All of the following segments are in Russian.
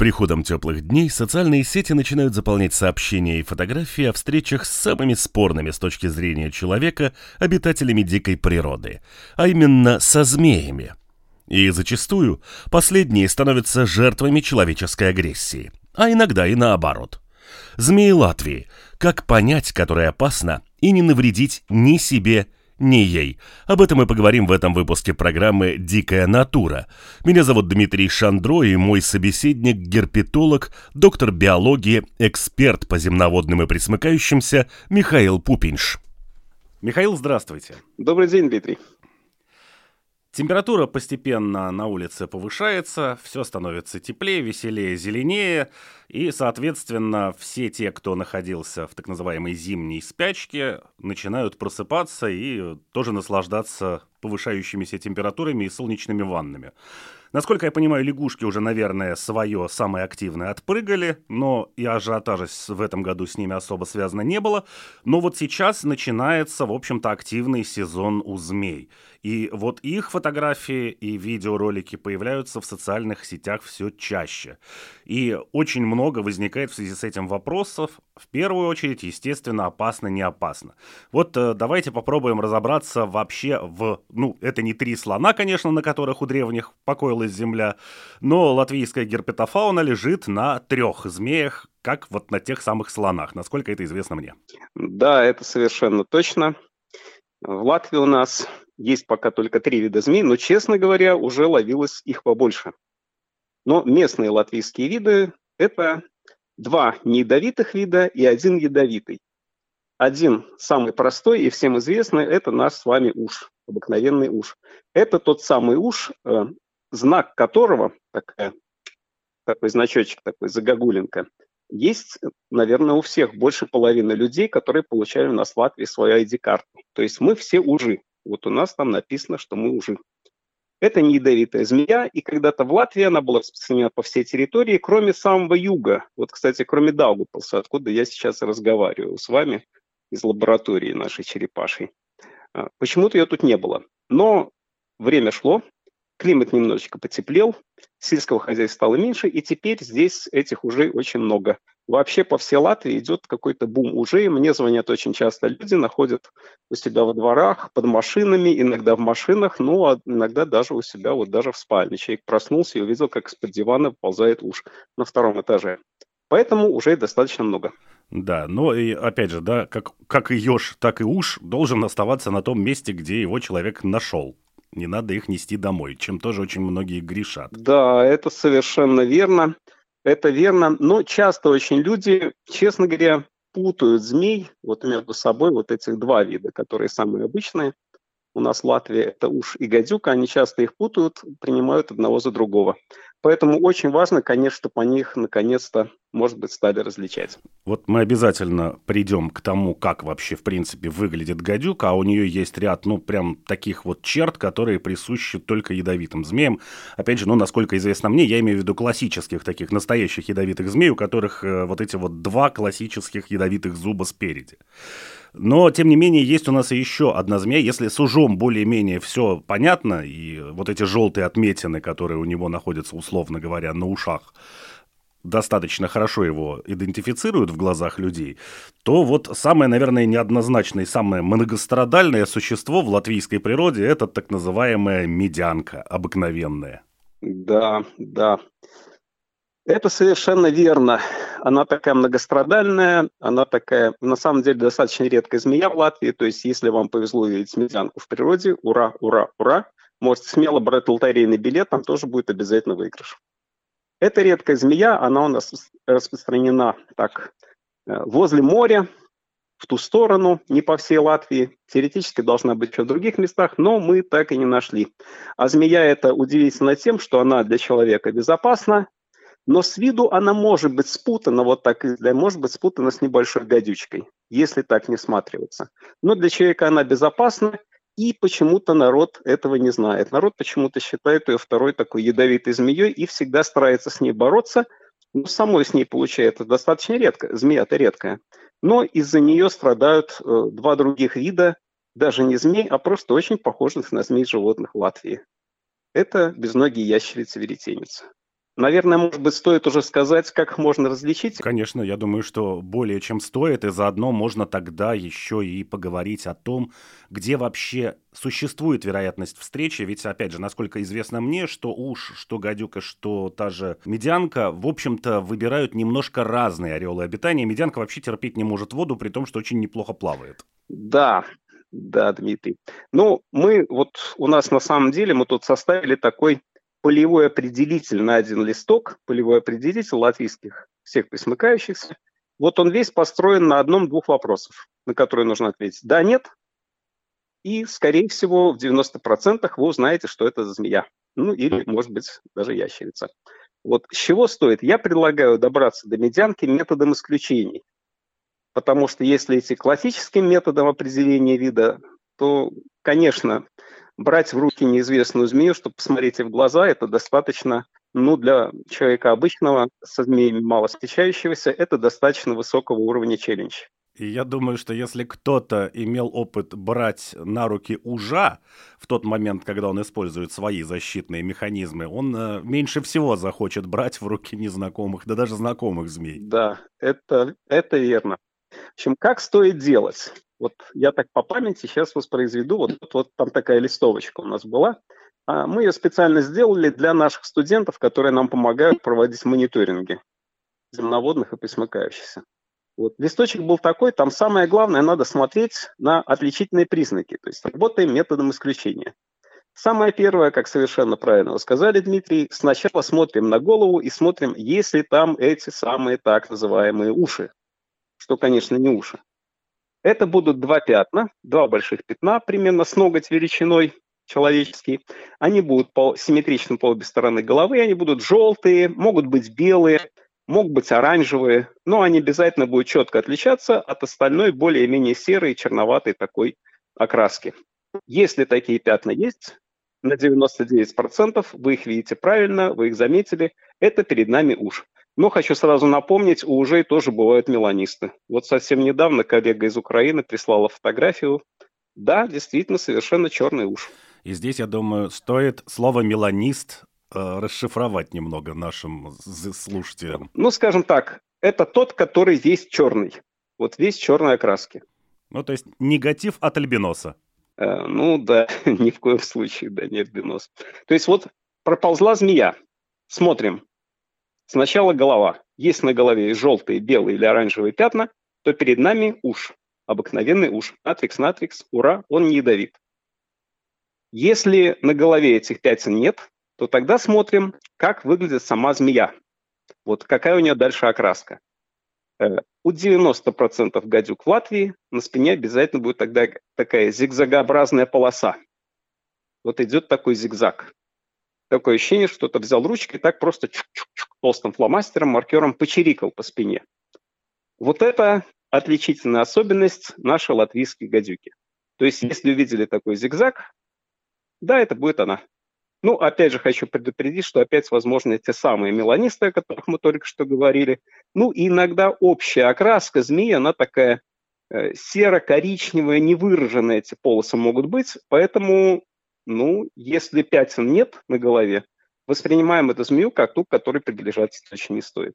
Приходом теплых дней социальные сети начинают заполнять сообщения и фотографии о встречах с самыми спорными с точки зрения человека обитателями дикой природы, а именно со змеями. И зачастую последние становятся жертвами человеческой агрессии, а иногда и наоборот. Змеи Латвии. Как понять, которая опасна, и не навредить ни себе, ни ей. Об этом мы поговорим в этом выпуске программы «Дикая натура». Меня зовут Дмитрий Шандро, и мой собеседник – герпетолог, доктор биологии, эксперт по земноводным и присмыкающимся Михаил Пупинш. Михаил, здравствуйте. Добрый день, Дмитрий. Температура постепенно на улице повышается, все становится теплее, веселее, зеленее, и, соответственно, все те, кто находился в так называемой зимней спячке, начинают просыпаться и тоже наслаждаться повышающимися температурами и солнечными ваннами. Насколько я понимаю, лягушки уже, наверное, свое самое активное отпрыгали, но и ажиотажа в этом году с ними особо связано не было. Но вот сейчас начинается, в общем-то, активный сезон у змей. И вот их фотографии и видеоролики появляются в социальных сетях все чаще. И очень много возникает в связи с этим вопросов. В первую очередь, естественно, опасно, не опасно. Вот э, давайте попробуем разобраться вообще в... Ну, это не три слона, конечно, на которых у древних покоилась земля, но латвийская герпетофауна лежит на трех змеях, как вот на тех самых слонах, насколько это известно мне. Да, это совершенно точно. В Латвии у нас есть пока только три вида змей, но, честно говоря, уже ловилось их побольше. Но местные латвийские виды – это два неядовитых вида и один ядовитый. Один самый простой и всем известный – это наш с вами уж, обыкновенный уж. Это тот самый уж, э, знак которого, такая, такой значочек, такой загогулинка, есть, наверное, у всех больше половины людей, которые получали у нас в Латвии свою ID-карту. То есть мы все ужи. Вот у нас там написано, что мы ужи. Это не ядовитая змея, и когда-то в Латвии она была распространена по всей территории, кроме самого юга. Вот, кстати, кроме Даугупилса, откуда я сейчас разговариваю с вами из лаборатории нашей черепашей. А, почему-то ее тут не было. Но время шло, климат немножечко потеплел, сельского хозяйства стало меньше, и теперь здесь этих ужей очень много. Вообще по всей Латвии идет какой-то бум ужей. Мне звонят очень часто люди, находят у себя во дворах, под машинами, иногда в машинах, ну, а иногда даже у себя, вот даже в спальне. Человек проснулся и увидел, как из-под дивана ползает уж на втором этаже. Поэтому уже достаточно много. Да, но и опять же, да, как, как и еж, так и уж должен оставаться на том месте, где его человек нашел не надо их нести домой, чем тоже очень многие грешат. Да, это совершенно верно. Это верно. Но часто очень люди, честно говоря, путают змей вот между собой, вот этих два вида, которые самые обычные. У нас в Латвии это уж и гадюка, они часто их путают, принимают одного за другого. Поэтому очень важно, конечно, чтобы они их наконец-то, может быть, стали различать. Вот мы обязательно придем к тому, как вообще, в принципе, выглядит гадюка, а у нее есть ряд, ну, прям таких вот черт, которые присущи только ядовитым змеям. Опять же, ну, насколько известно мне, я имею в виду классических таких настоящих ядовитых змей, у которых э, вот эти вот два классических ядовитых зуба спереди. Но, тем не менее, есть у нас и еще одна змея. Если с ужом более-менее все понятно, и вот эти желтые отметины, которые у него находятся, условно говоря, на ушах, достаточно хорошо его идентифицируют в глазах людей, то вот самое, наверное, неоднозначное и самое многострадальное существо в латвийской природе – это так называемая медянка обыкновенная. Да, да. Это совершенно верно. Она такая многострадальная, она такая, на самом деле, достаточно редкая змея в Латвии. То есть, если вам повезло увидеть медянку в природе, ура, ура, ура, можете смело брать лотерейный билет, там тоже будет обязательно выигрыш. Это редкая змея, она у нас распространена так э, возле моря, в ту сторону, не по всей Латвии. Теоретически должна быть еще в других местах, но мы так и не нашли. А змея это удивительно тем, что она для человека безопасна, Но с виду она может быть спутана, вот так, может быть спутана с небольшой гадючкой, если так не всматриваться. Но для человека она безопасна, и почему-то народ этого не знает. Народ почему-то считает ее второй такой ядовитой змеей и всегда старается с ней бороться. Но самой с ней получается достаточно редко. Змея-то редкая. Но из-за нее страдают э, два других вида, даже не змей, а просто очень похожих на змей животных Латвии. Это безногие ящерицы-веретеницы. Наверное, может быть, стоит уже сказать, как можно различить. Конечно, я думаю, что более чем стоит, и заодно можно тогда еще и поговорить о том, где вообще существует вероятность встречи. Ведь, опять же, насколько известно мне, что уж, что гадюка, что та же медянка, в общем-то, выбирают немножко разные ореолы обитания. Медянка вообще терпеть не может воду, при том, что очень неплохо плавает. Да, да, Дмитрий. Ну, мы вот у нас на самом деле мы тут составили такой полевой определитель на один листок, полевой определитель латвийских всех присмыкающихся. Вот он весь построен на одном-двух вопросов, на которые нужно ответить «да», «нет». И, скорее всего, в 90% вы узнаете, что это змея. Ну, или, может быть, даже ящерица. Вот с чего стоит? Я предлагаю добраться до медянки методом исключений. Потому что если идти классическим методом определения вида, то, конечно, брать в руки неизвестную змею, чтобы посмотреть ей в глаза, это достаточно, ну, для человека обычного, со змеями мало встречающегося, это достаточно высокого уровня челлендж. И я думаю, что если кто-то имел опыт брать на руки ужа в тот момент, когда он использует свои защитные механизмы, он э, меньше всего захочет брать в руки незнакомых, да даже знакомых змей. Да, это, это верно. В общем, как стоит делать? Вот я так по памяти сейчас воспроизведу. Вот, вот там такая листовочка у нас была. А мы ее специально сделали для наших студентов, которые нам помогают проводить мониторинги земноводных и присмыкающихся. Вот. Листочек был такой, там самое главное, надо смотреть на отличительные признаки, то есть работаем методом исключения. Самое первое, как совершенно правильно вы сказали, Дмитрий, сначала смотрим на голову и смотрим, есть ли там эти самые так называемые уши, что, конечно, не уши. Это будут два пятна, два больших пятна, примерно с ноготь величиной человеческий. Они будут по, симметричны по обе стороны головы, они будут желтые, могут быть белые, могут быть оранжевые, но они обязательно будут четко отличаться от остальной более-менее серой, черноватой такой окраски. Если такие пятна есть, на 99% вы их видите правильно, вы их заметили, это перед нами уж. Но хочу сразу напомнить, у ужей тоже бывают меланисты. Вот совсем недавно коллега из Украины прислала фотографию. Да, действительно, совершенно черный уж. И здесь, я думаю, стоит слово «меланист» э, расшифровать немного нашим слушателям. Ну, скажем так, это тот, который весь черный. Вот весь черной окраски. Ну, то есть негатив от альбиноса. Э, ну, да, ни в коем случае, да, не альбинос. То есть вот проползла змея. Смотрим, Сначала голова. Есть на голове желтые, белые или оранжевые пятна, то перед нами уж, обыкновенный уж. Натрикс, натрикс, ура, он не ядовит. Если на голове этих пятен нет, то тогда смотрим, как выглядит сама змея. Вот какая у нее дальше окраска. Э, у 90% гадюк в Латвии на спине обязательно будет тогда такая зигзагообразная полоса. Вот идет такой зигзаг. Такое ощущение, что кто-то взял ручкой и так просто чук -чук -чук, толстым фломастером, маркером почирикал по спине. Вот это отличительная особенность нашей латвийской гадюки. То есть, если увидели такой зигзаг, да, это будет она. Ну, опять же, хочу предупредить, что опять возможны те самые меланисты, о которых мы только что говорили. Ну, иногда общая окраска змеи, она такая э, серо-коричневая, невыраженные эти полосы могут быть. Поэтому ну, если пятен нет на голове, воспринимаем эту змею как ту, которой приближаться точно не стоит.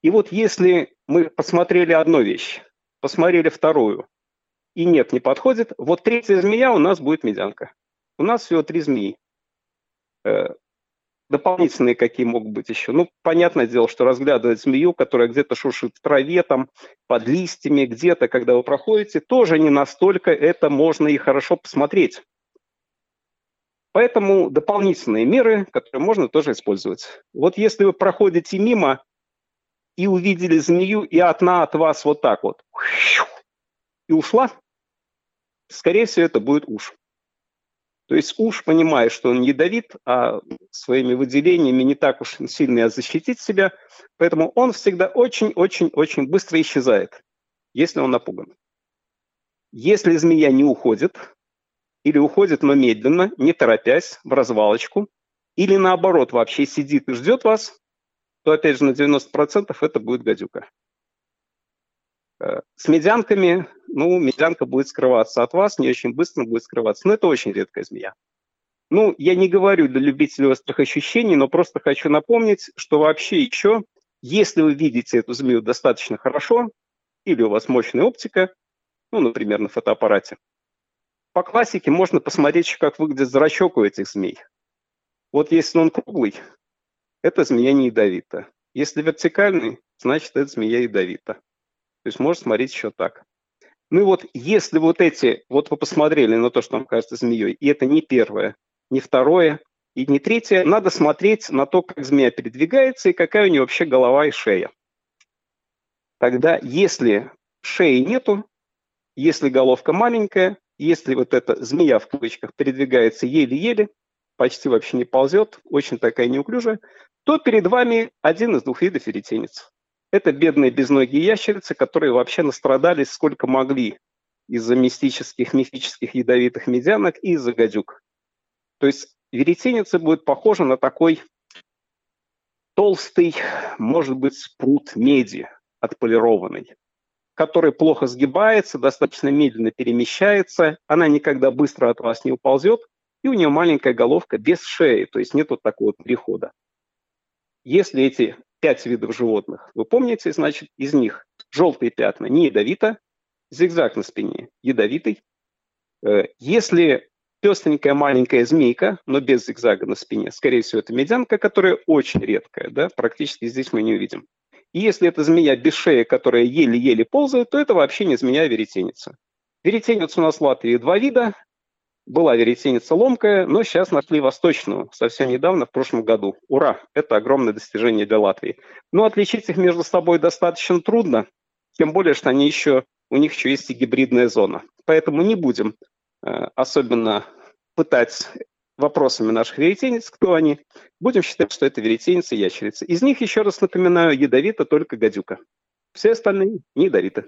И вот если мы посмотрели одну вещь, посмотрели вторую, и нет, не подходит, вот третья змея у нас будет медянка. У нас всего три змеи. Э, дополнительные какие могут быть еще? Ну, понятное дело, что разглядывать змею, которая где-то шуршит в траве, там, под листьями, где-то, когда вы проходите, тоже не настолько это можно и хорошо посмотреть. Поэтому дополнительные меры, которые можно тоже использовать. Вот если вы проходите мимо и увидели змею, и одна от вас вот так вот и ушла, скорее всего, это будет уж. То есть уж понимая, что он ядовит, а своими выделениями не так уж сильно защитить себя, поэтому он всегда очень-очень-очень быстро исчезает, если он напуган. Если змея не уходит, или уходит, но медленно, не торопясь, в развалочку, или наоборот вообще сидит и ждет вас, то опять же на 90% это будет гадюка. Э, с медянками, ну, медянка будет скрываться от вас, не очень быстро будет скрываться, но это очень редкая змея. Ну, я не говорю для любителей острых ощущений, но просто хочу напомнить, что вообще еще, если вы видите эту змею достаточно хорошо, или у вас мощная оптика, ну, например, на фотоаппарате, по классике можно посмотреть, как выглядит зрачок у этих змей. Вот если он круглый, эта змея не ядовита. Если вертикальный, значит, эта змея ядовита. То есть можно смотреть еще так. Ну и вот если вот эти, вот вы посмотрели на то, что вам кажется змеей, и это не первое, не второе и не третье, надо смотреть на то, как змея передвигается и какая у нее вообще голова и шея. Тогда, если шеи нету, если головка маленькая, если вот эта змея в кавычках передвигается еле-еле, почти вообще не ползет, очень такая неуклюжая, то перед вами один из двух видов веретенец. Это бедные безногие ящерицы, которые вообще настрадались сколько могли из-за мистических, мифических ядовитых медянок и из-за гадюк. То есть веретеница будет похожа на такой толстый, может быть, спрут меди отполированный, который плохо сгибается, достаточно медленно перемещается, она никогда быстро от вас не уползет, и у нее маленькая головка без шеи, то есть нет вот такого перехода. Если эти пять видов животных. Вы помните, значит, из них желтые пятна не ядовито, зигзаг на спине ядовитый. Э, если пестренькая маленькая змейка, но без зигзага на спине, скорее всего, это медянка, которая очень редкая, да, практически здесь мы не увидим. И если это змея без шеи, которая еле-еле ползает, то это вообще не змея, а веретеница. Веретенец у нас в Латвии два вида была веретеница ломкая, но сейчас нашли восточную, совсем недавно, в прошлом году. Ура! Это огромное достижение для Латвии. Но отличить их между собой достаточно трудно, тем более, что они еще, у них еще есть и гибридная зона. Поэтому не будем э, особенно пытать вопросами наших веретенец, кто они. Будем считать, что это веретеница и ящерица. Из них, еще раз напоминаю, ядовита только гадюка. Все остальные не ядовиты.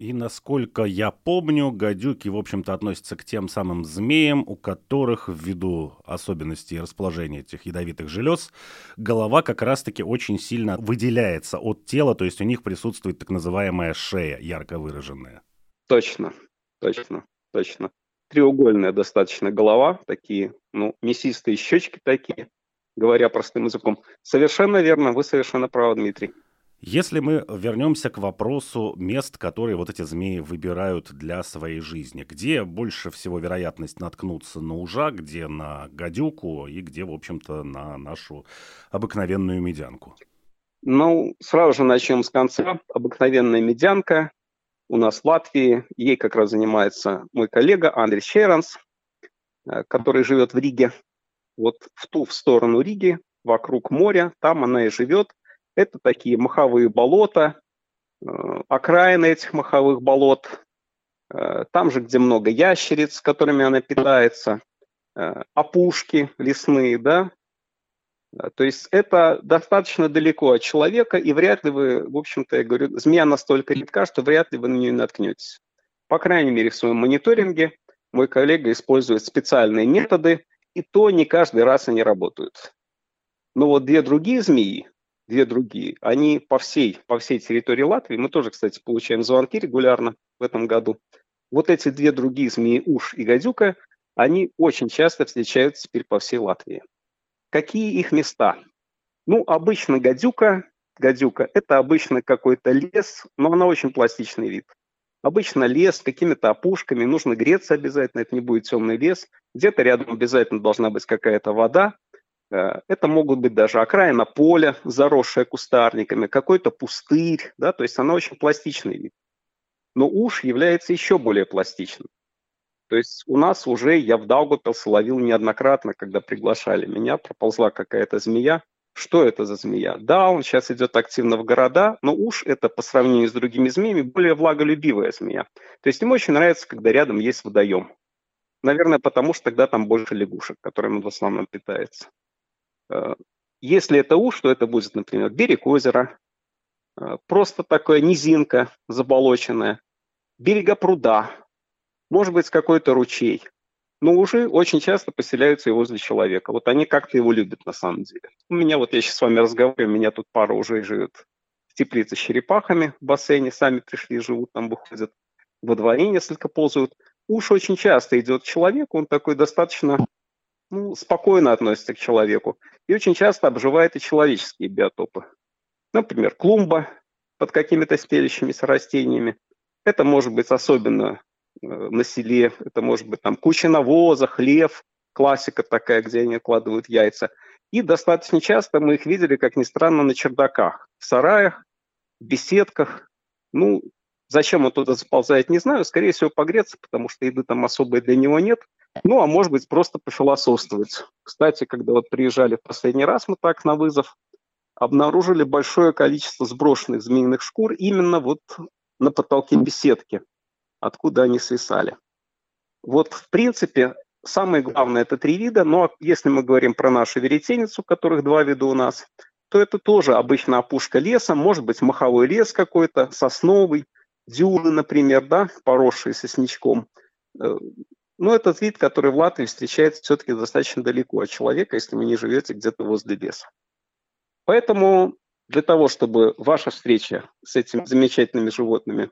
И насколько я помню, гадюки, в общем-то, относятся к тем самым змеям, у которых ввиду особенностей расположения этих ядовитых желез, голова как раз-таки очень сильно выделяется от тела, то есть у них присутствует так называемая шея, ярко выраженная. Точно, точно, точно. Треугольная достаточно голова, такие, ну, мясистые щечки такие, говоря простым языком. Совершенно верно, вы совершенно правы, Дмитрий. Если мы вернемся к вопросу мест, которые вот эти змеи выбирают для своей жизни, где больше всего вероятность наткнуться на ужа, где на гадюку и где, в общем-то, на нашу обыкновенную медянку? Ну, сразу же начнем с конца. Обыкновенная медянка у нас в Латвии. Ей как раз занимается мой коллега Андрей Щеранс, э, который живет в Риге. Вот в ту в сторону Риги, вокруг моря, там она и живет. Это такие маховые болота, э, окраины этих маховых болот, э, там же, где много ящериц, которыми она питается, опушки лесные, да, то есть это достаточно далеко от человека, и вряд ли вы, в общем-то, я говорю, змея настолько редка, что вряд ли вы на нее наткнетесь. По крайней мере, в своем мониторинге мой коллега использует специальные методы, и то не каждый раз они работают. Но вот две другие змеи, две другие, они по всей, по всей территории Латвии, мы тоже, кстати, получаем звонки регулярно в этом году, вот эти две другие змеи, уж и гадюка, они очень часто встречаются теперь по всей Латвии. Какие их места? Ну, обычно гадюка, гадюка – это обычно какой-то лес, но она очень пластичный вид. Обычно лес с какими-то опушками, нужно греться обязательно, это не будет темный лес. Где-то рядом обязательно должна быть какая-то вода, Э, это могут быть даже окраина поля, заросшая кустарниками, какой-то пустырь, да, то есть она очень пластичный вид. Но уж является еще более пластичным. То есть у нас уже, я в Даугавпилс ловил неоднократно, когда приглашали меня, проползла какая-то змея. Что это за змея? Да, он сейчас идет активно в города, но уж это по сравнению с другими змеями более влаголюбивая змея. То есть ему очень нравится, когда рядом есть водоем. Наверное, потому что тогда там больше лягушек, которыми он в основном питается. Э, если это уж, то это будет, например, берег озера, э, просто такая низинка заболоченная, берега пруда, может быть, какой-то ручей. Но уже очень часто поселяются и возле человека. Вот они как-то его любят на самом деле. У меня вот я сейчас с вами разговариваю, у меня тут пара уже живет в теплице с черепахами в бассейне, сами пришли, живут там, выходят. Во дворе несколько ползают. Уж очень часто идет человек, он такой достаточно ну, спокойно относится к человеку и очень часто обживает и человеческие биотопы. Например, клумба под какими-то стелящимися растениями. Это может быть особенно на селе, это может быть там куча навоза, хлев, классика такая, где они кладывают яйца. И достаточно часто мы их видели, как ни странно, на чердаках, в сараях, беседках. Ну, зачем он туда заползает, не знаю. Скорее всего, погреться, потому что еды там особой для него нет. Ну, а может быть, просто пофилософствовать. Кстати, когда вот приезжали в последний раз мы так на вызов, обнаружили большое количество сброшенных змеиных шкур именно вот на потолке беседки, откуда они свисали. Вот, в принципе, самое главное – это три вида, но если мы говорим про нашу веретеницу, которых два вида у нас, то это тоже обычно опушка леса, может быть, маховой лес какой-то, сосновый, дюны, например, да, поросшие сосничком. Э, но этот вид, который в Латвии встречается все-таки достаточно далеко от человека, если вы не живете где-то возле леса. Поэтому для того, чтобы ваша встреча с этими замечательными животными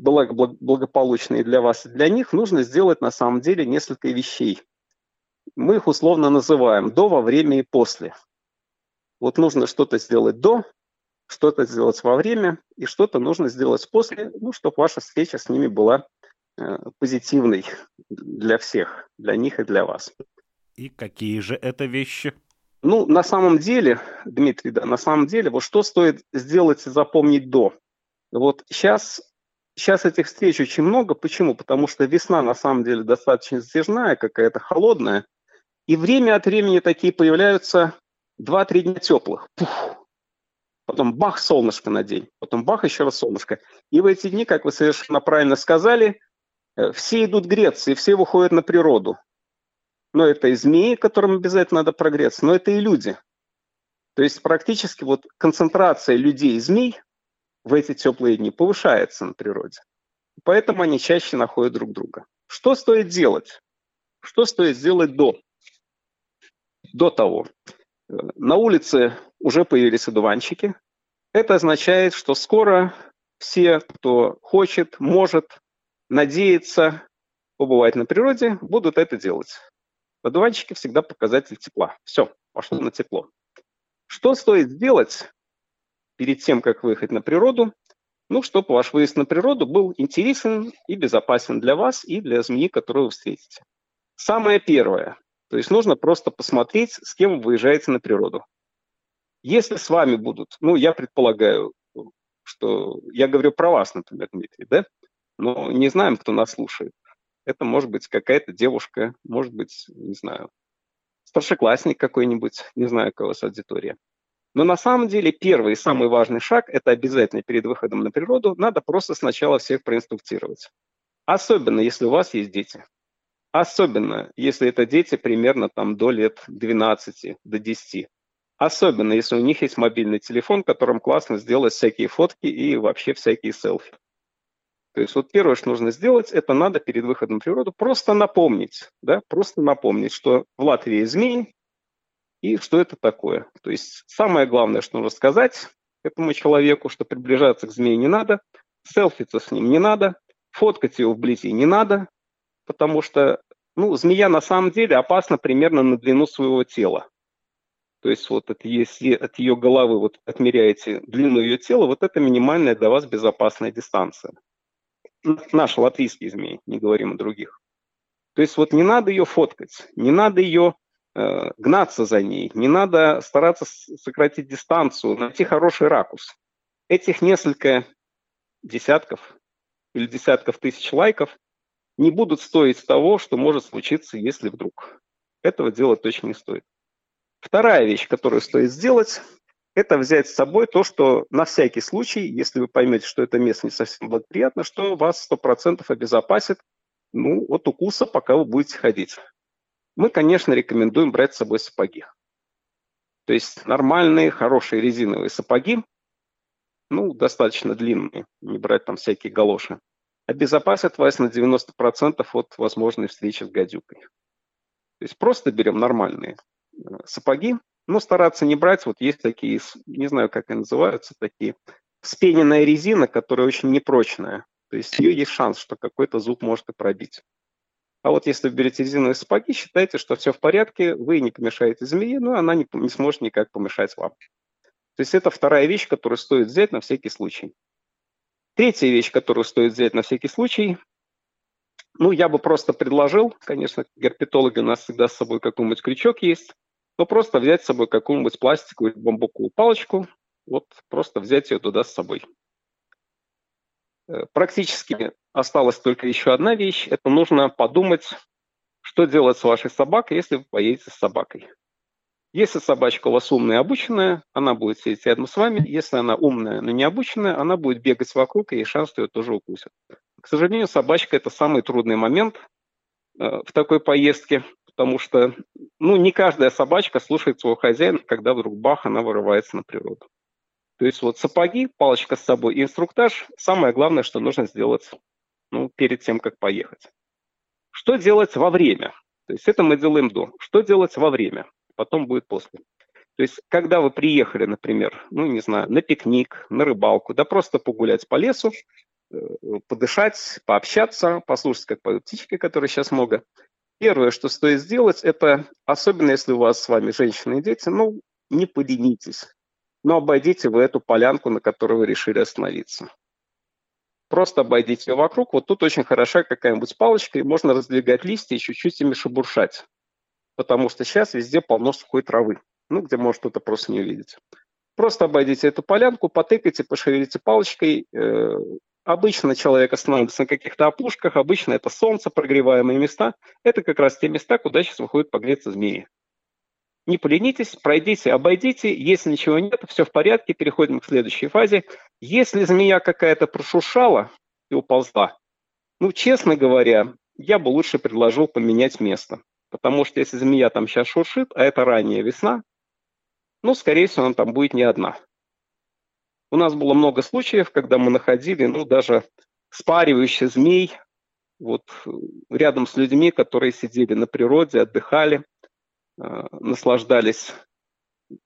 была благополучной для вас и для них, нужно сделать на самом деле несколько вещей. Мы их условно называем до, во время и после. Вот нужно что-то сделать до, что-то сделать во время, и что-то нужно сделать после, ну, чтобы ваша встреча с ними была Э, позитивный для всех, для них и для вас. И какие же это вещи? Ну, на самом деле, Дмитрий, да, на самом деле, вот что стоит сделать и запомнить до? Вот сейчас, сейчас этих встреч очень много. Почему? Потому что весна на самом деле достаточно затяжная, какая-то холодная. И время от времени такие появляются 2-3 дня теплых. Пух. Потом бах, солнышко на день. Потом бах, еще раз солнышко. И в эти дни, как вы совершенно правильно сказали, Э, все идут греться, и все выходят на природу. Но это и змеи, которым обязательно надо прогреться, но это и люди. То есть практически вот концентрация людей и змей в эти теплые дни повышается на природе. Поэтому они чаще находят друг друга. Что стоит делать? Что стоит сделать до? До того. Э, на улице уже появились одуванчики. Это означает, что скоро все, кто хочет, может, надеяться побывать на природе, будут это делать. Одуванчики всегда показатель тепла. Все, пошло на тепло. Что стоит сделать перед тем, как выехать на природу, ну, чтобы ваш выезд на природу был интересен и безопасен для вас и для змеи, которую вы встретите. Самое первое, то есть нужно просто посмотреть, с кем вы выезжаете на природу. Если с вами будут, ну, я предполагаю, что я говорю про вас, например, Дмитрий, да? но не знаем, кто нас слушает. Это может быть какая-то девушка, может быть, не знаю, старшеклассник какой-нибудь, не знаю, какая у вас аудитория. Но на самом деле первый и самый важный шаг – это обязательно перед выходом на природу надо просто сначала всех проинструктировать. Особенно, если у вас есть дети. Особенно, если это дети примерно там до лет 12, до 10. Особенно, если у них есть мобильный телефон, которым классно сделать всякие фотки и вообще всякие селфи. То есть вот первое, что нужно сделать, это надо перед выходом в природу просто напомнить, да, просто напомнить, что в Латвии змей и что это такое. То есть самое главное, что нужно сказать этому человеку, что приближаться к змее не надо, селфиться с ним не надо, фоткать его вблизи не надо, потому что ну, змея на самом деле опасна примерно на длину своего тела. То есть вот это, если от ее головы вот отмеряете длину ее тела, вот это минимальная для вас безопасная дистанция наш латвийский змей, не говорим о других. То есть вот не надо ее фоткать, не надо ее гнаться за ней, не надо стараться сократить дистанцию, найти хороший ракурс. Этих несколько десятков или десятков тысяч лайков не будут стоить того, что может случиться, если вдруг. Этого делать точно не стоит. Вторая вещь, которую стоит сделать, это взять с собой то, что на всякий случай, если вы поймете, что это место не совсем благоприятно, что вас 100% обезопасит ну, от укуса, пока вы будете ходить. Мы, конечно, рекомендуем брать с собой сапоги. То есть нормальные, хорошие резиновые сапоги, ну, достаточно длинные, не брать там всякие галоши, обезопасят вас на 90% от возможной встречи с гадюкой. То есть просто берем нормальные э, сапоги, но стараться не брать, вот есть такие, не знаю, как они называются, такие, вспененная резина, которая очень непрочная. То есть ее есть шанс, что какой-то зуб может и пробить. А вот если вы берете резиновые сапоги, считайте, что все в порядке, вы не помешаете змее, но она не, не сможет никак помешать вам. То есть это вторая вещь, которую стоит взять на всякий случай. Третья вещь, которую стоит взять на всякий случай, ну, я бы просто предложил, конечно, герпетологи у нас всегда с собой какой-нибудь крючок есть, но просто взять с собой какую-нибудь пластиковую бамбуковую палочку, вот просто взять ее туда с собой. Э, практически осталась только еще одна вещь. Это нужно подумать, что делать с вашей собакой, если вы поедете с собакой. Если собачка у вас умная и обученная, она будет сидеть рядом с вами. Если она умная, но не обученная, она будет бегать вокруг, и есть шанс, что ее тоже укусит. К сожалению, собачка – это самый трудный момент э, в такой поездке, потому что ну, не каждая собачка слушает своего хозяина, когда вдруг бах, она вырывается на природу. То есть вот сапоги, палочка с собой инструктаж – самое главное, что нужно сделать ну, перед тем, как поехать. Что делать во время? То есть это мы делаем до. Что делать во время? Потом будет после. То есть, когда вы приехали, например, ну, не знаю, на пикник, на рыбалку, да просто погулять по лесу, э, подышать, пообщаться, послушать, как поют птички, которые сейчас много. Первое, что стоит сделать, это, особенно если у вас с вами женщины и дети, ну, не поленитесь но обойдите вы эту полянку, на которой вы решили остановиться. Просто обойдите ее вокруг. Вот тут очень хороша какая-нибудь палочка, и можно раздвигать листья и чуть-чуть ими шебуршать. Потому что сейчас везде полно сухой травы, ну, где может кто-то просто не увидеть. Просто обойдите эту полянку, потыкайте, пошевелите палочкой. Э, обычно человек останавливается на каких-то опушках, обычно это солнце, прогреваемые места. Это как раз те места, куда сейчас выходят погреться змеи не поленитесь, пройдите, обойдите. Если ничего нет, все в порядке, переходим к следующей фазе. Если змея какая-то прошуршала и уползла, ну, честно говоря, я бы лучше предложил поменять место. Потому что если змея там сейчас шуршит, а это ранняя весна, ну, скорее всего, она там будет не одна. У нас было много случаев, когда мы находили, ну, даже спаривающих змей вот рядом с людьми, которые сидели на природе, отдыхали, Э, наслаждались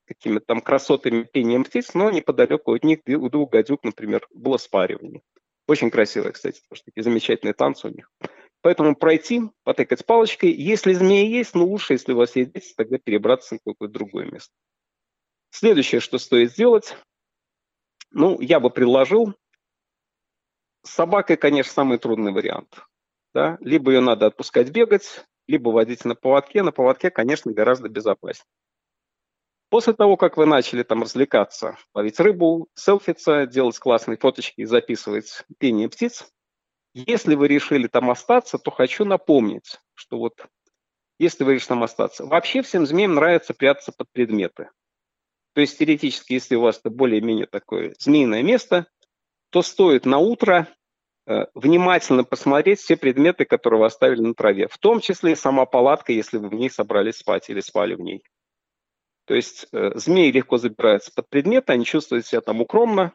какими-то там красотами пением птиц, но неподалеку от них у двух гадюк, например, было спаривание. Очень красивое, кстати, потому что такие замечательные танцы у них. Поэтому пройти, потыкать палочкой. Если змеи есть, ну лучше, если у вас есть дети, тогда перебраться на какое-то другое место. Следующее, что стоит сделать, ну, я бы предложил, с собакой, конечно, самый трудный вариант. Да? Либо ее надо отпускать бегать, либо водить на поводке. На поводке, конечно, гораздо безопаснее. После того, как вы начали там развлекаться, ловить рыбу, селфиться, делать классные фоточки и записывать пение птиц, если вы решили там остаться, то хочу напомнить, что вот если вы решили там остаться, вообще всем змеям нравится прятаться под предметы. То есть теоретически, если у вас это более-менее такое змеиное место, то стоит на утро внимательно посмотреть все предметы, которые вы оставили на траве, в том числе и сама палатка, если вы в ней собрались спать или спали в ней. То есть э, змеи легко забираются под предметы, они чувствуют себя там укромно,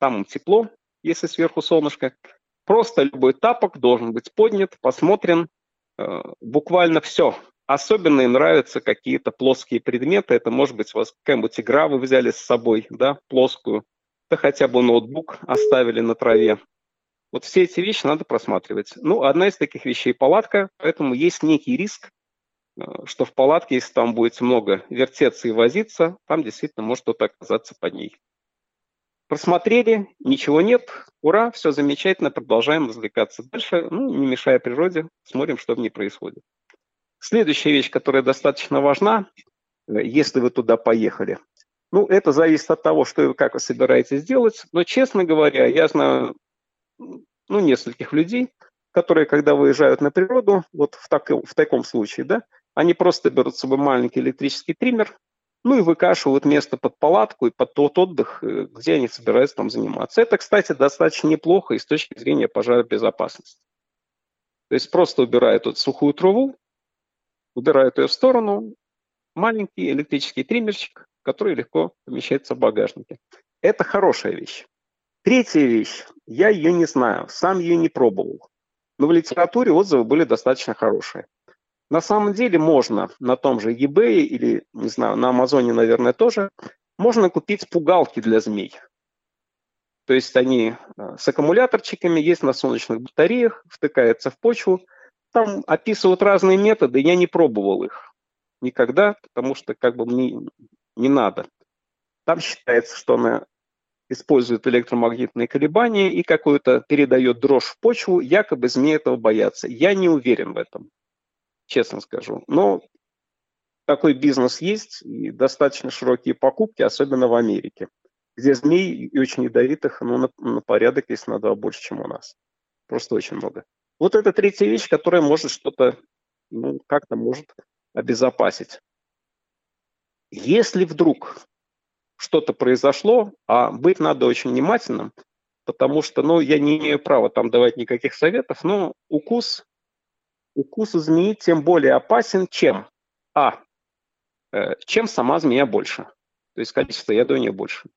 там им тепло, если сверху солнышко. Просто любой тапок должен быть поднят, посмотрен, э, буквально все. Особенно им нравятся какие-то плоские предметы. Это может быть у вас какая-нибудь игра вы взяли с собой, да, плоскую. Да хотя бы ноутбук оставили на траве. Вот все эти вещи надо просматривать. Ну, одна из таких вещей – палатка, поэтому есть некий риск, э, что в палатке, если там будет много вертеться и возиться, там действительно может кто-то оказаться под ней. Просмотрели, ничего нет, ура, все замечательно, продолжаем развлекаться дальше, ну, не мешая природе, смотрим, что в ней происходит. Следующая вещь, которая достаточно важна, э, если вы туда поехали, ну, это зависит от того, что и как вы собираетесь делать, но, честно говоря, я знаю ну, нескольких людей, которые, когда выезжают на природу, вот в, так, в таком случае, да, они просто берут с собой маленький электрический триммер, ну и выкашивают место под палатку и под тот отдых, э, где они собираются там заниматься. Это, кстати, достаточно неплохо и с точки зрения пожаробезопасности. То есть просто убирают тут сухую траву, убирают ее в сторону, маленький электрический триммерчик, который легко помещается в багажнике. Это хорошая вещь. Третья вещь, я ее не знаю, сам ее не пробовал. Но в литературе отзывы были достаточно хорошие. На самом деле можно на том же eBay или, не знаю, на Амазоне, наверное, тоже, можно купить пугалки для змей. То есть они э, с аккумуляторчиками, есть на солнечных батареях, втыкаются в почву. Там описывают разные методы, я не пробовал их никогда, потому что как бы мне не надо. Там считается, что она использует электромагнитные колебания и какую-то передает дрожь в почву, якобы змеи этого боятся. Я не уверен в этом, честно скажу. Но такой бизнес есть и достаточно широкие покупки, особенно в Америке, где змей и очень ядовитых ну, на, на порядок, если на два больше, чем у нас. Просто очень много. Вот это третья вещь, которая может что-то, ну, как-то может обезопасить. Если вдруг что-то произошло, а быть надо очень внимательным, потому что, ну, я не имею права там давать никаких советов, но укус, укус у змеи тем более опасен, чем, а, э, чем сама змея больше, то есть количество яда у нее больше.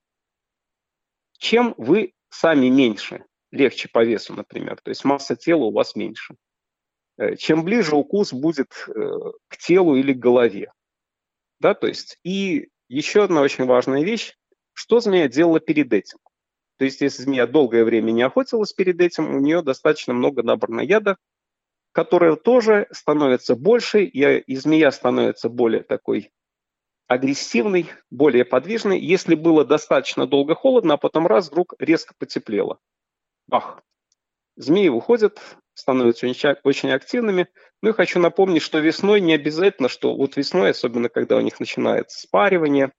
Чем вы сами меньше, легче по весу, например, то есть масса тела у вас меньше. Э, чем ближе укус будет э, к телу или к голове. Да, то есть и еще одна очень важная вещь. Что змея делала перед этим? То есть, если змея долгое время не охотилась перед этим, у нее достаточно много набрано яда, которое тоже становится больше, и, змея становится более такой агрессивной, более подвижной. Если было достаточно долго холодно, а потом раз вдруг резко потеплело. Бах! Змеи выходят, становятся очень, активными. Ну и хочу напомнить, что весной не обязательно, что вот весной, особенно когда у них начинается спаривание,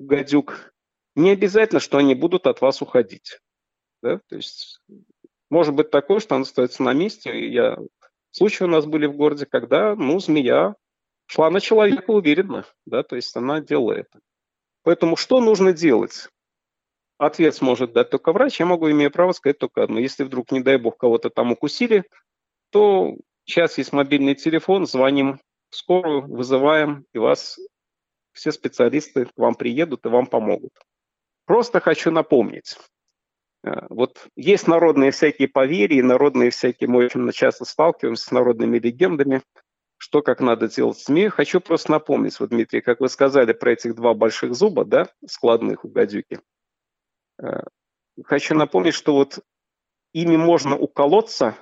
гадюк, не обязательно, что они будут от вас уходить. Да? То есть может быть такое, что она остается на месте. Я... Случаи у нас были в городе, когда ну, змея шла на человека уверенно, да, то есть она делала это. Поэтому что нужно делать? Ответ сможет дать только врач, я могу, имея право, сказать только одно. Если вдруг, не дай бог, кого-то там укусили, то сейчас есть мобильный телефон, звоним в скорую, вызываем, и вас все специалисты к вам приедут и вам помогут. Просто хочу напомнить. Э, вот есть народные всякие поверья, народные всякие, мы очень часто сталкиваемся с народными легендами, что как надо делать змею. Хочу просто напомнить, вот, Дмитрий, как вы сказали про этих два больших зуба, да, складных у гадюки – хочу напомнить, что вот ими можно уколоться,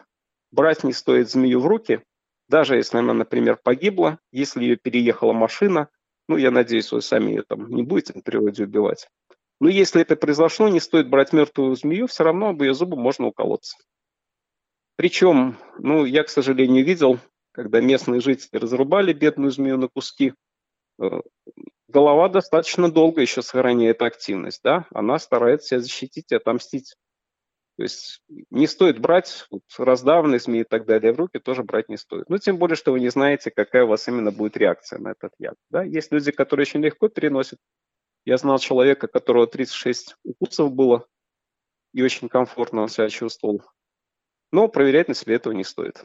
брать не стоит змею в руки, даже если она, например, погибла, если ее переехала машина, ну, я надеюсь, вы сами ее там не будете на природе убивать. Но если это произошло, не стоит брать мертвую змею, все равно об ее зубы можно уколоться. Причем, ну, я, к сожалению, видел, когда местные жители разрубали бедную змею на куски, э, голова достаточно долго еще сохраняет активность, да, она старается себя защитить и отомстить. То есть не стоит брать вот, раздавленные СМИ и так далее в руки, тоже брать не стоит. Ну, тем более, что вы не знаете, какая у вас именно будет реакция на этот яд. Да? Есть люди, которые очень легко переносят. Я знал человека, которого 36 укусов было, и очень комфортно он себя чувствовал. Но проверять на себе этого не стоит.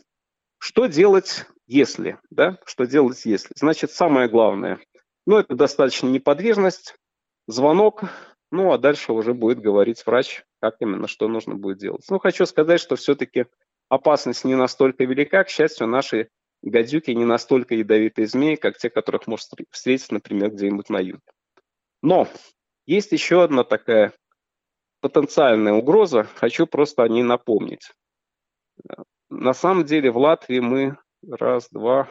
Что делать, если? Да? Что делать, если? Значит, самое главное – ну, это достаточно неподвижность, звонок, ну, а дальше уже будет говорить врач, как именно, что нужно будет делать. Ну, хочу сказать, что все-таки опасность не настолько велика. К счастью, наши гадюки не настолько ядовитые змеи, как те, которых можно встретить, например, где-нибудь на юге. Но есть еще одна такая потенциальная угроза. Хочу просто о ней напомнить. На самом деле в Латвии мы раз, два,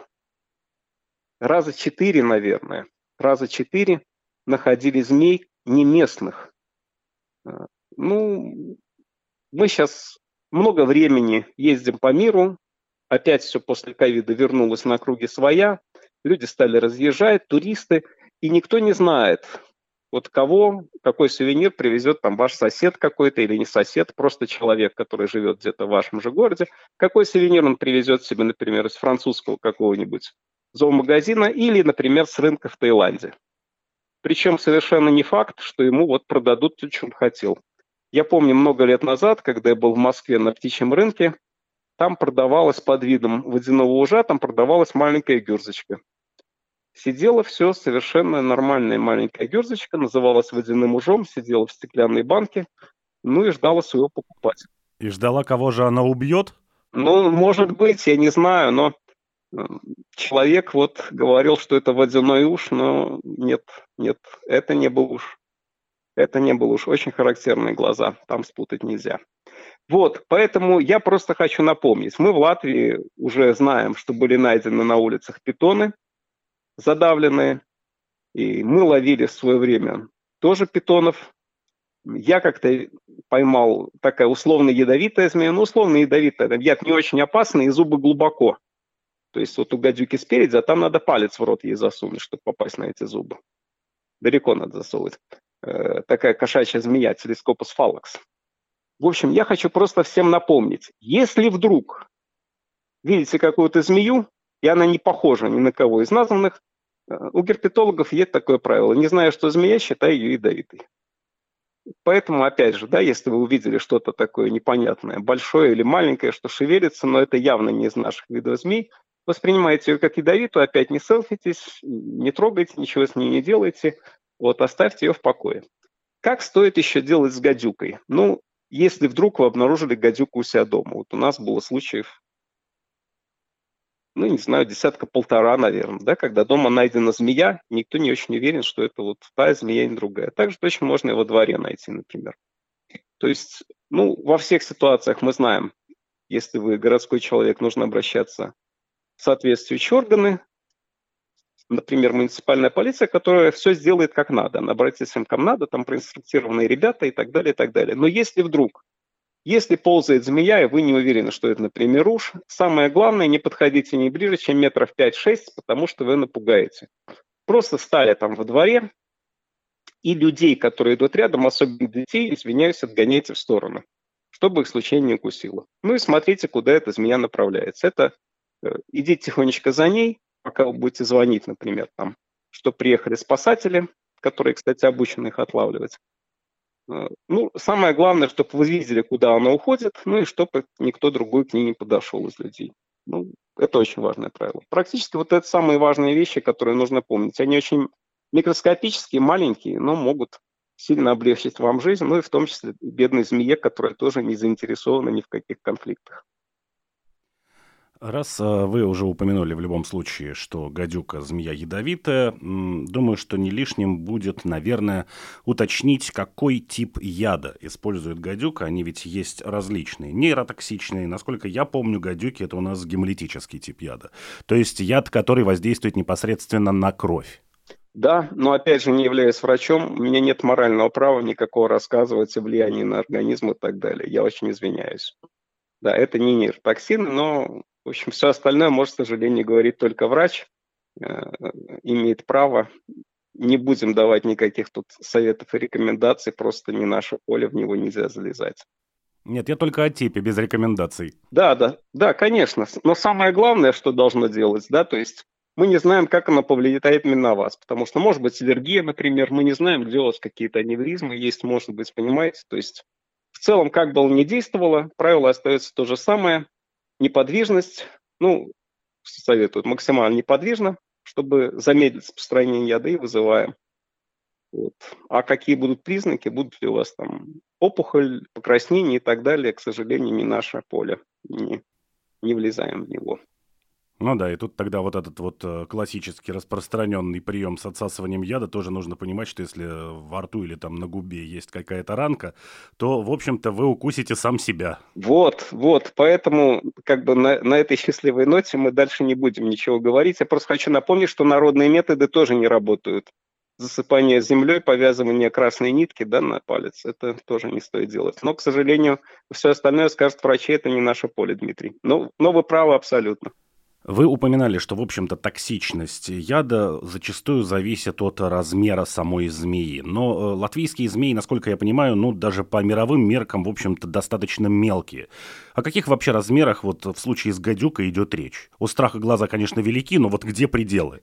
раза четыре, наверное, раза четыре находили змей не местных. А, ну, мы сейчас много времени ездим по миру, опять все после ковида вернулось на круги своя, люди стали разъезжать, туристы, и никто не знает, вот кого, какой сувенир привезет там ваш сосед какой-то или не сосед, просто человек, который живет где-то в вашем же городе, какой сувенир он привезет себе, например, из французского какого-нибудь зоомагазина или, например, с рынка в Таиланде. Причем совершенно не факт, что ему вот продадут то, что он хотел. Я помню много лет назад, когда я был в Москве на птичьем рынке, там продавалась под видом водяного ужа, там продавалась маленькая гюрзочка. Сидела все совершенно нормальная маленькая гюрзочка, называлась водяным ужом, сидела в стеклянной банке, ну и ждала своего покупателя. И ждала, кого же она убьет? Ну, может быть, я не знаю, но человек вот говорил, что это водяной уж, но нет, нет, это не был уж. Это не был уж. Очень характерные глаза, там спутать нельзя. Вот, поэтому я просто хочу напомнить. Мы в Латвии уже знаем, что были найдены на улицах питоны задавленные, и мы ловили в свое время тоже питонов. Я как-то поймал такая условно ядовитая змея, ну, условно ядовитая, яд не очень опасный, и зубы глубоко. То есть вот у гадюки спереди, а там надо палец в рот ей засунуть, чтобы попасть на эти зубы. Далеко надо засовывать. Э, такая кошачья змея, телескопус фалакс. В общем, я хочу просто всем напомнить, если вдруг видите какую-то змею, и она не похожа ни на кого из названных, э, у герпетологов есть такое правило. Не зная, что змея, считай ее ядовитой. Поэтому, опять же, да, если вы увидели что-то такое непонятное, большое или маленькое, что шевелится, но это явно не из наших видов змей, воспринимайте ее как ядовитую, опять не селфитесь, не трогайте, ничего с ней не делайте, вот оставьте ее в покое. Как стоит еще делать с гадюкой? Ну, если вдруг вы обнаружили гадюку у себя дома. Вот у нас было случаев, ну, не знаю, десятка-полтора, наверное, да, когда дома найдена змея, никто не очень уверен, что это вот та змея, не другая. Также точно можно и во дворе найти, например. То есть, ну, во всех ситуациях мы знаем, если вы городской человек, нужно обращаться соответствующие органы, например, муниципальная полиция, которая все сделает как надо. Она обратится всем как надо, там проинструктированные ребята и так далее, и так далее. Но если вдруг, если ползает змея, и вы не уверены, что это, например, уж, самое главное, не подходите не ближе, чем метров 5-6, потому что вы напугаете. Просто стали там во дворе, и людей, которые идут рядом, особенно детей, извиняюсь, отгоняйте в сторону, чтобы их случайно не укусило. Ну и смотрите, куда эта змея направляется. Это идите тихонечко за ней, пока вы будете звонить, например, там, что приехали спасатели, которые, кстати, обучены их отлавливать. Э, ну, самое главное, чтобы вы видели, куда она уходит, ну и чтобы никто другой к ней не подошел из людей. Ну, это очень важное правило. Практически вот это самые важные вещи, которые нужно помнить. Они очень микроскопические, маленькие, но могут сильно облегчить вам жизнь, ну и в том числе бедной змее, которая тоже не заинтересована ни в каких конфликтах. Раз а, вы уже упомянули в любом случае, что гадюка змея ядовитая, думаю, что не лишним будет, наверное, уточнить, какой тип яда использует гадюка. Они ведь есть различные, нейротоксичные. Насколько я помню, гадюки это у нас гемолитический тип яда. То есть яд, который воздействует непосредственно на кровь. Да, но опять же, не являясь врачом, у меня нет морального права никакого рассказывать о влиянии на организм и так далее. Я очень извиняюсь. Да, это не нейротоксин, но в общем, все остальное может, к сожалению, говорить только врач, э, имеет право. Не будем давать никаких тут советов и рекомендаций, просто не наше поле, в него нельзя залезать. Нет, я только о типе, без рекомендаций. Да, да, да, конечно. Но самое главное, что должно делать, да, то есть мы не знаем, как оно повлияет именно на вас, потому что может быть аллергия, например, мы не знаем, где у вас какие-то аневризмы есть, может быть, понимаете, то есть в целом, как бы он ни действовало, правило остается то же самое, неподвижность, ну, советуют максимально неподвижно, чтобы замедлить распространение яда и вызываем. Вот. А какие будут признаки, будут ли у вас там опухоль, покраснение и так далее, к сожалению, не наше поле, не, не влезаем в него. Ну да, и тут тогда вот этот вот э, классический распространенный прием с отсасыванием яда тоже нужно понимать, что если во рту или там на губе есть какая-то ранка, то, в общем-то, вы укусите сам себя. Вот, вот, поэтому как бы на, на этой счастливой ноте мы дальше не будем ничего говорить. Я просто хочу напомнить, что народные методы тоже не работают. Засыпание землей, повязывание красной нитки да, на палец, это тоже не стоит делать. Но, к сожалению, все остальное скажут врачи, это не наше поле, Дмитрий. Но, но вы правы абсолютно. Вы упоминали, что, в общем-то, токсичность яда зачастую зависит от размера самой змеи. Но э, латвийские змеи, насколько я понимаю, ну, даже по мировым меркам, в общем-то, достаточно мелкие. О каких вообще размерах вот в случае с гадюкой идет речь? У страха глаза, конечно, велики, но вот где пределы?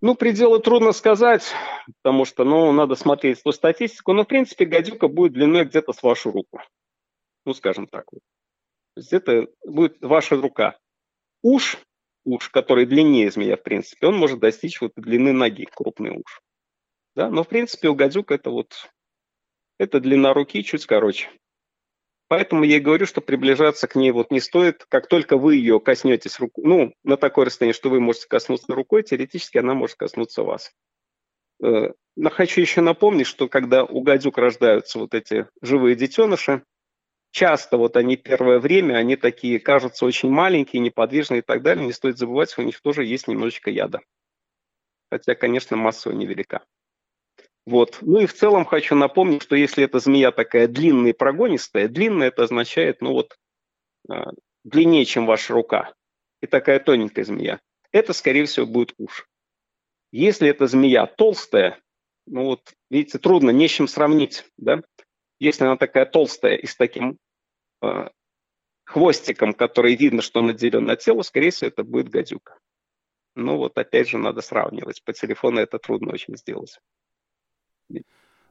Ну, пределы трудно сказать, потому что, ну, надо смотреть по статистику. Но, в принципе, гадюка будет длиной где-то с вашу руку. Ну, скажем так. То есть это будет ваша рука. Уж, уж, который длиннее змея, в принципе, он может достичь вот длины ноги, крупный уж. Да? Но, в принципе, у гадюк это вот, это длина руки чуть короче. Поэтому я и говорю, что приближаться к ней вот не стоит. Как только вы ее коснетесь рукой, ну, на такое расстояние, что вы можете коснуться рукой, теоретически она может коснуться вас. Э, но хочу еще напомнить, что когда у гадюк рождаются вот эти живые детеныши, часто вот они первое время, они такие кажутся очень маленькие, неподвижные и так далее. Не стоит забывать, что у них тоже есть немножечко яда. Хотя, конечно, масса невелика. Вот. Ну и в целом хочу напомнить, что если эта змея такая длинная и прогонистая, длинная это означает, ну вот, а, длиннее, чем ваша рука, и такая тоненькая змея, это, скорее всего, будет уж. Если эта змея толстая, ну вот, видите, трудно, не с чем сравнить, да? Если она такая толстая и с таким э, хвостиком, который видно, что он отделен от тела, скорее всего, это будет гадюка. Ну вот, опять же, надо сравнивать. По телефону это трудно очень сделать.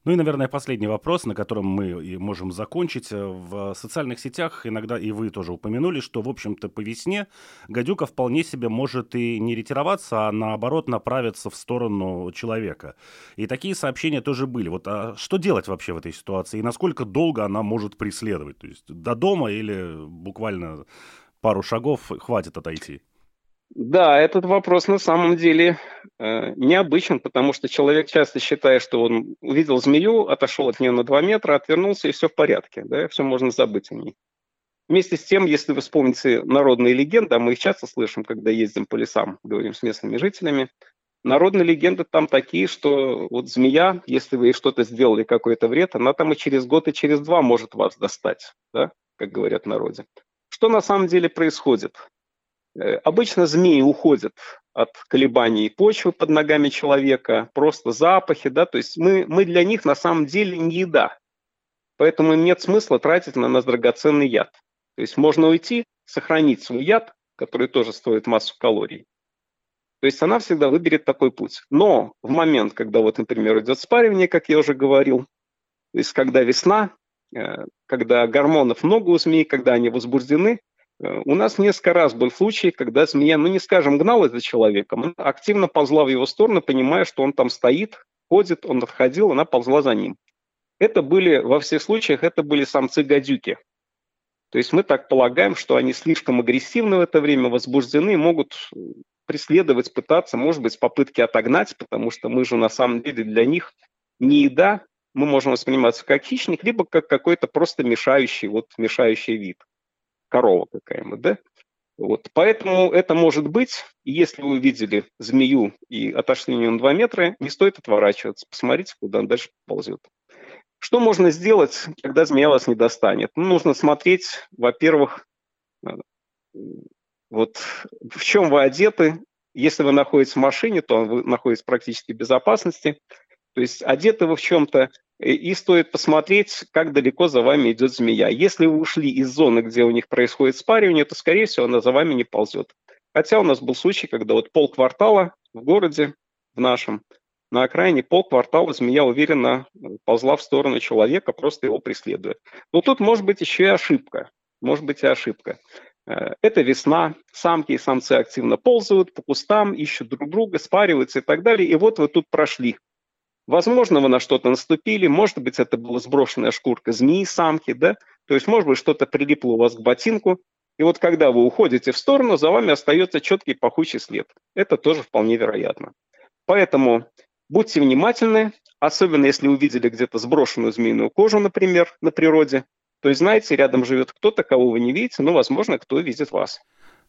Ну и, наверное, последний вопрос, на котором мы можем закончить. Э, в социальных сетях иногда и вы тоже упомянули, что, в общем-то, по весне гадюка вполне себе может и не ретироваться, а наоборот направиться в сторону человека. И такие сообщения тоже были. Вот а что делать вообще в этой ситуации? И насколько долго она может преследовать? То есть до дома или буквально пару шагов хватит отойти? Да, этот вопрос на самом деле э, необычен, потому что человек часто считает, что он увидел змею, отошел от нее на 2 метра, отвернулся, и все в порядке, да, все можно забыть о ней. Вместе с тем, если вы вспомните народные легенды, а мы их часто слышим, когда ездим по лесам, говорим с местными жителями, народные легенды там такие, что вот змея, если вы ей что-то сделали, какой-то вред, она там и через год, и через два может вас достать, да, как говорят в народе. Что на самом деле происходит? Э, обычно змеи уходят от колебаний почвы под ногами человека, просто запахи, да, то есть мы, мы для них на самом деле не еда, поэтому нет смысла тратить на нас драгоценный яд. То есть можно уйти, сохранить свой яд, который тоже стоит массу калорий. То есть она всегда выберет такой путь. Но в момент, когда вот, например, идет спаривание, как я уже говорил, то есть когда весна, э, когда гормонов много у змей, когда они возбуждены, у нас несколько раз был случай, когда змея, ну не скажем, гналась за человеком, она активно ползла в его сторону, понимая, что он там стоит, ходит, он отходил, она ползла за ним. Это были, во всех случаях, это были самцы-гадюки. То есть мы так полагаем, что они слишком агрессивны в это время, возбуждены, могут преследовать, пытаться, может быть, попытки отогнать, потому что мы же на самом деле для них не еда, мы можем восприниматься как хищник, либо как какой-то просто мешающий, вот мешающий вид корова какая-нибудь, да? Вот. Поэтому это может быть, если вы увидели змею и отошли на 2 метра, не стоит отворачиваться, посмотрите, куда она дальше ползет. Что можно сделать, когда змея вас не достанет? Ну, нужно смотреть, во-первых, э, вот в чем вы одеты. Если вы находитесь в машине, то вы находитесь практически в безопасности. То есть одеты вы в чем-то, и стоит посмотреть, как далеко за вами идет змея. Если вы ушли из зоны, где у них происходит спаривание, то, скорее всего, она за вами не ползет. Хотя у нас был случай, когда вот полквартала в городе, в нашем, на окраине полквартала змея уверенно ползла в сторону человека, просто его преследуя. Но тут может быть еще и ошибка. Может быть и ошибка. Э, это весна, самки и самцы активно ползают по кустам, ищут друг друга, спариваются и так далее. И вот вы тут прошли Возможно, вы на что-то наступили, может быть, это была сброшенная шкурка змеи, самки, да? То есть, может быть, что-то прилипло у вас к ботинку, и вот когда вы уходите в сторону, за вами остается четкий пахучий след. Это тоже вполне вероятно. Поэтому будьте внимательны, особенно если увидели где-то сброшенную змеиную кожу, например, на природе. То есть, знаете, рядом живет кто-то, кого вы не видите, но, возможно, кто видит вас.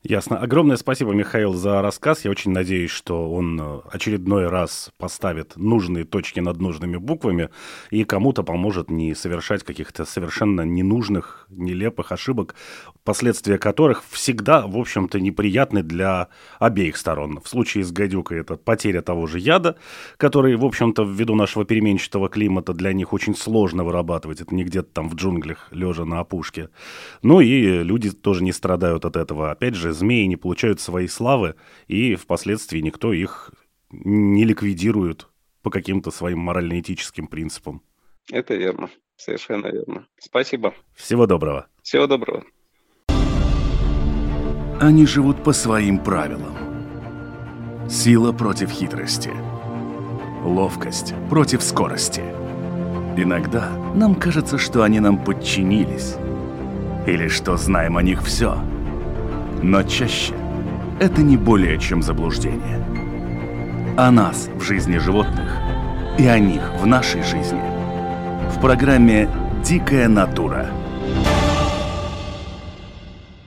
Ясно. Огромное спасибо, Михаил, за рассказ. Я очень надеюсь, что он э, очередной раз поставит нужные точки над нужными буквами и кому-то поможет не совершать каких-то совершенно ненужных, нелепых ошибок, последствия которых всегда, в общем-то, неприятны для обеих сторон. В случае с гадюкой это потеря того же яда, который, в общем-то, ввиду нашего переменчатого климата для них очень сложно вырабатывать. Это не где-то там в джунглях, лежа на опушке. Ну и люди тоже не страдают от этого. Опять же, змеи не получают своей славы, и впоследствии никто их не ликвидирует по каким-то своим морально-этическим принципам. Это верно. Совершенно верно. Спасибо. Всего доброго. Всего доброго. Они живут по своим правилам. Сила против хитрости. Ловкость против скорости. Иногда нам кажется, что они нам подчинились. Или что знаем о них все. Но чаще это не более чем заблуждение. О нас в жизни животных и о них в нашей жизни. В программе «Дикая натура»